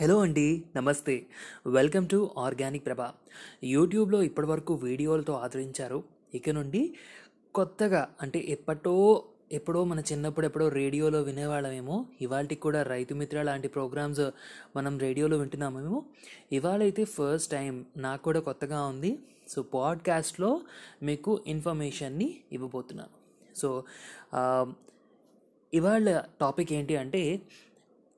Hello అండి నమస్తే. Welcome to organic Prabha. యూట్యూబ్లో ఇప్పటివరకు వీడియోలతో ఆదరించారు. ఇక నుండి కొత్తగా అంటే ఎప్పటో ఎప్పుడో మన చిన్నప్పుడు ఎప్పుడో రేడియోలో వినేవాళ్ళమేమో ఇవాళకి కూడా రైతు మిత్ర లాంటి ప్రోగ్రామ్స్ మనం రేడియోలో వింటున్నామేమో. ఇవాళైతే ఫస్ట్ టైం నాకు కూడా కొత్తగా ఉంది. సో పాడ్కాస్ట్లో మీకు ఇన్ఫర్మేషన్ని ఇవ్వబోతున్నాను. సో ఇవాళ టాపిక్ ఏంటి అంటే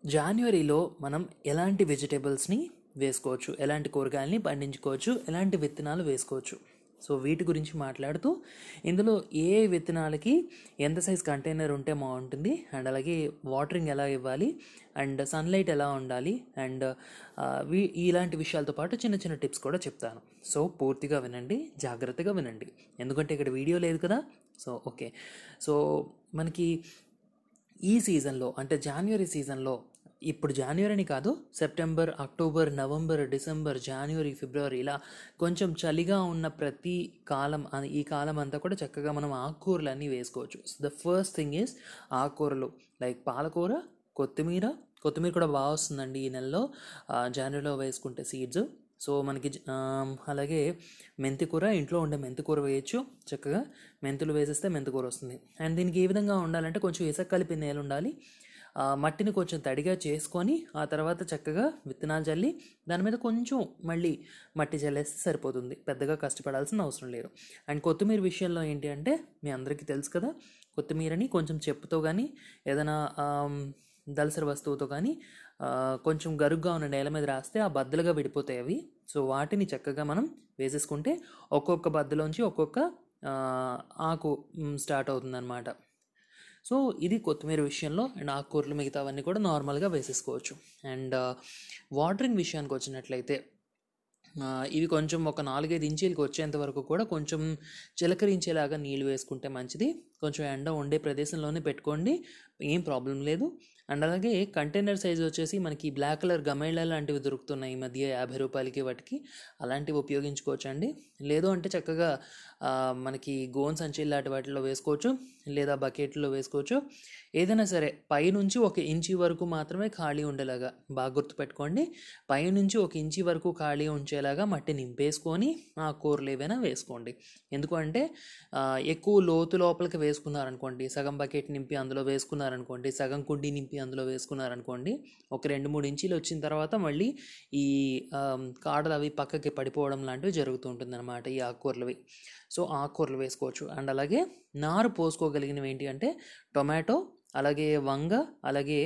జాన్వరిలో మనం ఎలాంటి వెజిటేబుల్స్ని వేసుకోవచ్చు? ఎలాంటి కూరగాయలని పండించుకోవచ్చు? ఎలాంటి విత్తనాలు వేసుకోవచ్చు? సో వీటి గురించి మాట్లాడుతూ ఇందులో ఏ విత్తనాలకి ఎంత సైజ్ కంటైనర్ ఉంటే బాగుంటుంది? అండ్ అలాగే వాటరింగ్ ఎలా ఇవ్వాలి? అండ్ సన్లైట్ ఎలా ఉండాలి? అండ్ వీ ఇలాంటి విషయాలతో పాటు చిన్న చిన్న టిప్స్ కూడా చెప్తాను. సో పూర్తిగా వినండి జాగ్రత్తగా వినండి. ఎందుకంటే ఇక్కడ వీడియో లేదు కదా? So okay. సో మనకి ఈ సీజన్లో అంటే జనవరి సీజన్లో ఇప్పుడు జాన్యువరిని కాదు సెప్టెంబర్ అక్టోబర్ నవంబర్ డిసెంబర్ జనవరి ఫిబ్రవరి ఇలా కొంచెం చలిగా ఉన్న ప్రతి కాలం ఈ కాలం అంతా కూడా చక్కగా మనం ఆకుకూరలు అన్నీ వేసుకోవచ్చు ద ఫస్ట్ థింగ్ ఈజ్ ఆకుకూరలు. లైక్ పాలకూర కొత్తిమీర కొత్తిమీర కూడా బాగా వస్తుందండి ఈ నెలలో. జనవరిలో వేసుకుంటే సీడ్స్ సో మనకి జ- అలాగే మెంతికూర ఇంట్లో ఉండే మెంతికూర వేయచ్చు. చక్కగా మెంతులు వేసేస్తే మెంతికూర వస్తుంది. అండ్ దీనికి ఏ విధంగా ఉండాలంటే కొంచెం ఇసుక కలిపి నేల ఉండాలి మట్టిని కొంచెం తడిగా చేసుకొని ఆ తర్వాత చక్కగా విత్తనాలు చల్లి దాని మీద కొంచెం మళ్ళీ మట్టి చల్లేస్తే సరిపోతుంది. పెద్దగా కష్టపడాల్సిన అవసరం లేదు. అండ్ కొత్తిమీర విషయంలో ఏంటి అంటే మీ అందరికీ తెలుసు కదా కొత్తిమీరని కొంచెం చెప్పుతో కానీ ఏదైనా దళసరి వస్తువుతో కానీ కొంచెం గరుగ్గా ఉన్న నేల మీద రాస్తే ఆ బద్దలుగా విడిపోతాయి అవి. సో వాటిని చక్కగా మనం వేసేసుకుంటే ఒక్కొక్క బద్దలోంచి ఒక్కొక్క ఆకు స్టార్ట్ అవుతుందన్నమాట. సో ఇది కొత్తిమీర విషయంలో అండ్ ఆకుకూరలు మిగతావన్నీ కూడా నార్మల్గా వేసేసుకోవచ్చు. అండ్ uh, వాటరింగ్ విషయానికి వచ్చినట్లయితే uh, ఇవి కొంచెం ఒక నాలుగైదు ఇంచీలకు వచ్చేంత వరకు కూడా కొంచెం చిలకరించేలాగా నీళ్ళు వేసుకుంటే మంచిది. కొంచెం ఎండ ఉండే ప్రదేశంలోనే పెట్టుకోండి ఏం ప్రాబ్లం లేదు. అండ్ అలాగే కంటైనర్ సైజ్ వచ్చేసి మనకి బ్లాక్ కలర్ గమేళ్ళ లాంటివి దొరుకుతున్నాయి ఈ మధ్య యాభై రూపాయలకి వాటికి. అలాంటివి ఉపయోగించుకోవచ్చు అండి లేదు అంటే చక్కగా మనకి గోన్ సంచి లాంటి వాటిలో వేసుకోవచ్చు లేదా బకెట్లో వేసుకోవచ్చు. ఏదైనా సరే పైనుంచి ఒక ఇంచి వరకు మాత్రమే ఖాళీ ఉండేలాగా బాగా గుర్తుపెట్టుకోండి. పైనుంచి ఒక ఇంచి వరకు ఖాళీ ఉంచేలాగా మట్టి నింపేసుకొని ఆ కూరలు ఏవైనా వేసుకోండి. ఎందుకంటే ఎక్కువ లోతు లోపలికి వేసుకున్నారనుకోండి సగం బకెట్ నింపి అందులో వేసుకున్నారనుకోండి సగం కుండి నింపి అందులో వేసుకున్నారనుకోండి ఒక రెండు మూడు ఇంచీలు వచ్చిన తర్వాత మళ్ళీ ఈ కాడలు అవి పక్కకి పడిపోవడం లాంటివి జరుగుతూ ఉంటుందన్నమాట ఈ ఆకుకూరలవి. సో ఆకుకూరలు వేసుకోవచ్చు. అండ్ అలాగే నారు పోసుకోగలిగినవి ఏంటి అంటే టొమాటో అలాగే వంగ అలాగే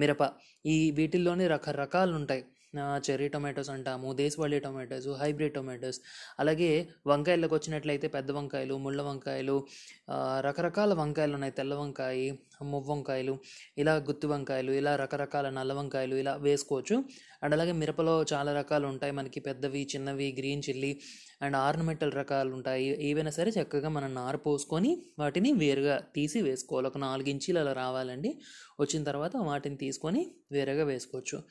మిరప. ఈ వీటిల్లోనే రకరకాలు ఉంటాయి చెర్రీ టొమాటోస్ అంటాము దేశవాళీ టొమాటోస్ హైబ్రిడ్ టొమాటోస్ అలాగే వంకాయలకు వచ్చినట్లయితే పెద్ద వంకాయలు ముళ్ళ వంకాయలు రకరకాల వంకాయలు ఉన్నాయి తెల్ల వంకాయ మువ్వ వంకాయలు ఇలా గుత్తి వంకాయలు ఇలా రకరకాల నల్ల వంకాయలు ఇలా వేసుకోవచ్చు. అండ్ అలాగే మిరపలో చాలా రకాలు ఉంటాయి. మనకి పెద్దవి చిన్నవి గ్రీన్ చిల్లీ అండ్ ఆర్నమెంటల్ రకాలు ఉంటాయి. ఏవైనా సరే చక్కగా మనం నార పోసుకొని వాటిని వేరుగా తీసి వేసుకోవాలి. ఒక నాలుగు ఇంచీలు అలా రావాలండి. వచ్చిన తర్వాత వాటిని తీసుకొని వేరేగా వేసుకోవచ్చు.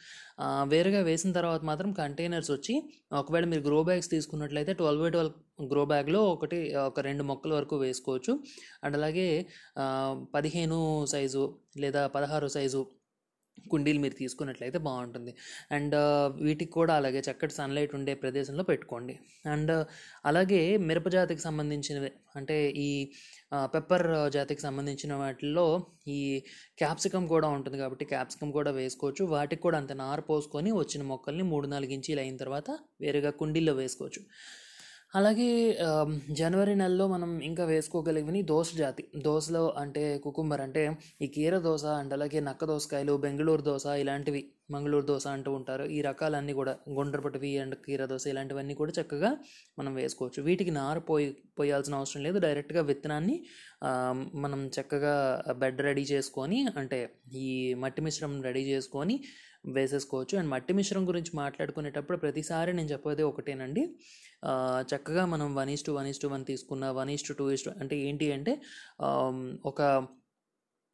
వేరుగా వేసిన తర్వాత మాత్రం కంటైనర్స్ వచ్చి ఒకవేళ మీరు గ్రో బ్యాగ్స్ తీసుకున్నట్లయితే ట్వెల్వ్ బై ట్వెల్వ్ గ్రో బ్యాగ్లో ఒకటి ఒక రెండు మొక్కల వరకు వేసుకోవచ్చు. అండ్ అలాగే పదిహేను సైజు లేదా పదహారు సైజు కుండీలు మీరు తీసుకున్నట్లయితే బాగుంటుంది. అండ్ వీటికి కూడా అలాగే చక్కటి సన్లైట్ ఉండే ప్రదేశంలో పెట్టుకోండి. అండ్ అలాగే మిరప జాతికి సంబంధించినవి అంటే ఈ పెప్పర్ జాతికి సంబంధించిన వాటిల్లో ఈ క్యాప్సికమ్ కూడా ఉంటుంది కాబట్టి క్యాప్సికమ్ కూడా వేసుకోవచ్చు. వాటికి కూడా అంత నార పోసుకొని వచ్చిన మొక్కల్ని మూడు నాలుగు ఇంచీలు అయిన తర్వాత వేరేగా కుండీల్లో వేసుకోవచ్చు. అలాగే జనవరి నెలలో మనం ఇంకా వేసుకోగలిగినవి దోస జాతి. దోసలో అంటే కుకుంబర్ అంటే ఈ కీర దోస అండ్ అలాగే నక్క దోసకాయలు బెంగళూరు దోస ఇలాంటివి. మంగళూరు దోశ అంటూ ఉంటారు. ఈ రకాలన్నీ కూడా గుండ్రపటివి అండ్ కీర దోశ ఇలాంటివన్నీ కూడా చక్కగా మనం వేసుకోవచ్చు. వీటికి నారు పోయి పోయాల్సిన అవసరం లేదు. డైరెక్ట్గా విత్తనాన్ని మనం చక్కగా బెడ్ రెడీ చేసుకొని అంటే ఈ మట్టి మిశ్రమం రెడీ చేసుకొని వేసేసుకోవచ్చు. అండ్ మట్టి మిశ్రం గురించి మాట్లాడుకునేటప్పుడు ప్రతిసారి నేను చెప్పేది ఒకటేనండి. చక్కగా మనం one is to one is to one తీసుకున్న one is to two is to అంటే ఏంటి అంటే ఒక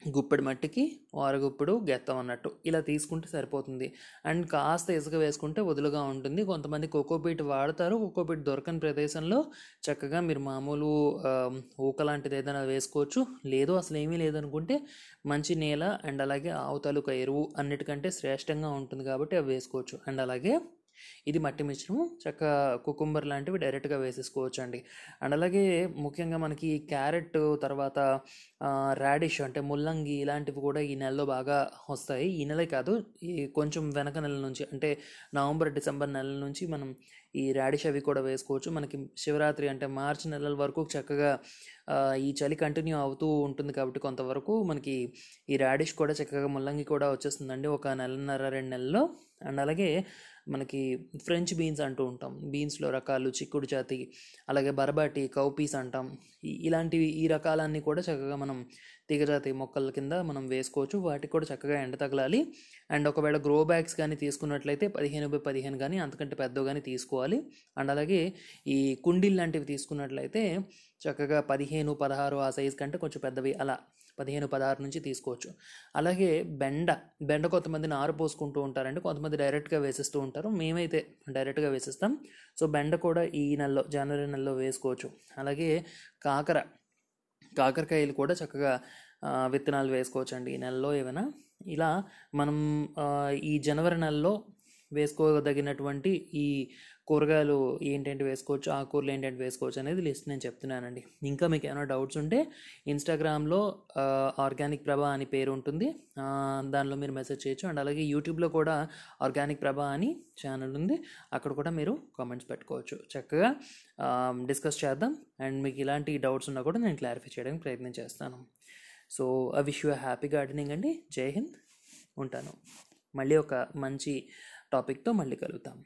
గుప్పెడు మట్టికి వారగుప్పుడు గెత్తం అన్నట్టు. ఇలా తీసుకుంటే సరిపోతుంది. అండ్ కాస్త ఇసుక వేసుకుంటే వదులుగా ఉంటుంది. కొంతమంది కోకోపీట్ వాడతారు. కోకోపీట్ దొరకని ప్రదేశంలో చక్కగా మీరు మామూలు ఊక లాంటిది ఏదైనా వేసుకోవచ్చు. లేదు అసలు ఏమీ లేదనుకుంటే మంచి నేల అండ్ అలాగే ఆవు ఎరువు అన్నిటికంటే శ్రేష్టంగా ఉంటుంది కాబట్టి అవి వేసుకోవచ్చు. అండ్ అలాగే ఇది మట్టి మిశ్రమం చక్క కుకుంబర్ లాంటివి డైరెక్ట్గా వేసేసుకోవచ్చు అండి అండ్ అలాగే ముఖ్యంగా మనకి క్యారెట్ తర్వాత రాడిష్ అంటే ముల్లంగి ఇలాంటివి కూడా ఈ నెలలో బాగా వస్తాయి. ఈ నెలే కాదు ఈ కొంచెం వెనక నెల నుంచి అంటే నవంబర్ డిసెంబర్ నెల నుంచి మనం ఈ రాడిష్ అవి కూడా వేసుకోవచ్చు. మనకి శివరాత్రి అంటే మార్చి నెలల వరకు చక్కగా ఈ చలి కంటిన్యూ అవుతూ ఉంటుంది కాబట్టి కొంతవరకు మనకి ఈ రాడిష్ కూడా చక్కగా ముల్లంగి కూడా వచ్చేస్తుందండి ఒక నెలన్నర రెండు నెలల్లో. అండ్ అలాగే మనకి ఫ్రెంచ్ బీన్స్ అంటూ ఉంటాం. బీన్స్లో రకాలు చిక్కుడు జాతి అలాగే బరబాటి కౌపీస్ అంటాం. ఇలాంటివి ఈ రకాలన్నీ కూడా చక్కగా మనం తీగజాతి మొక్కల కింద మనం వేసుకోవచ్చు. వాటికి కూడా చక్కగా ఎండ తగలాలి. అండ్ ఒకవేళ గ్రో బ్యాగ్స్ కానీ తీసుకున్నట్లయితే పదిహేను బై పదిహేను కానీ అంతకంటే పెద్దవి కానీ తీసుకోవాలి. అండ్ అలాగే ఈ కుండీలు లాంటివి తీసుకున్నట్లయితే చక్కగా పదిహేను పదహారు ఆ సైజ్ కంటే కొంచెం పెద్దవి అలా పదిహేను పదహారు నుంచి తీసుకోవచ్చు. అలాగే బెండ బెండ కొంతమంది నారు పోసుకుంటూ ఉంటారండి. కొంతమంది డైరెక్ట్గా వేసేస్తూ ఉంటారు. మేమైతే డైరెక్ట్గా వేసేస్తాం. సో బెండ కూడా ఈ నెలలో జనవరి నెలలో వేసుకోవచ్చు. అలాగే కాకర కాకరకాయలు కూడా చక్కగా విత్తనాలు వేసుకోవచ్చండి ఈ నెలలో ఏమైనా. ఇలా మనం ఈ జనవరి నెలలో వేసుకోదగినటువంటి ఈ కూరగాయలు ఏంటంటే వేసుకోవచ్చు ఆకుకూరలు ఏంటంటే వేసుకోవచ్చు అనేది లిస్ట్ నేను చెప్తున్నానండి. ఇంకా మీకు ఏమైనా డౌట్స్ ఉంటే ఇన్స్టాగ్రామ్లో ఆర్గానిక్ ప్రభా అని పేరు ఉంటుంది. దానిలో మీరు మెసేజ్ చేయొచ్చు. అండ్ అలాగే యూట్యూబ్లో కూడా ఆర్గానిక్ ప్రభా అని ఛానల్ ఉంది. అక్కడ కూడా మీరు కామెంట్స్ పెట్టుకోవచ్చు. చక్కగా డిస్కస్ చేద్దాం. అండ్ మీకు ఇలాంటి డౌట్స్ ఉన్నా కూడా నేను క్లారిఫై చేయడానికి ప్రయత్నం చేస్తాను. So I wish you happy gardening అండి. జై హింద్. ఉంటాను. మళ్ళీ ఒక మంచి టాపిక్తో మళ్ళీ కలుగుతాం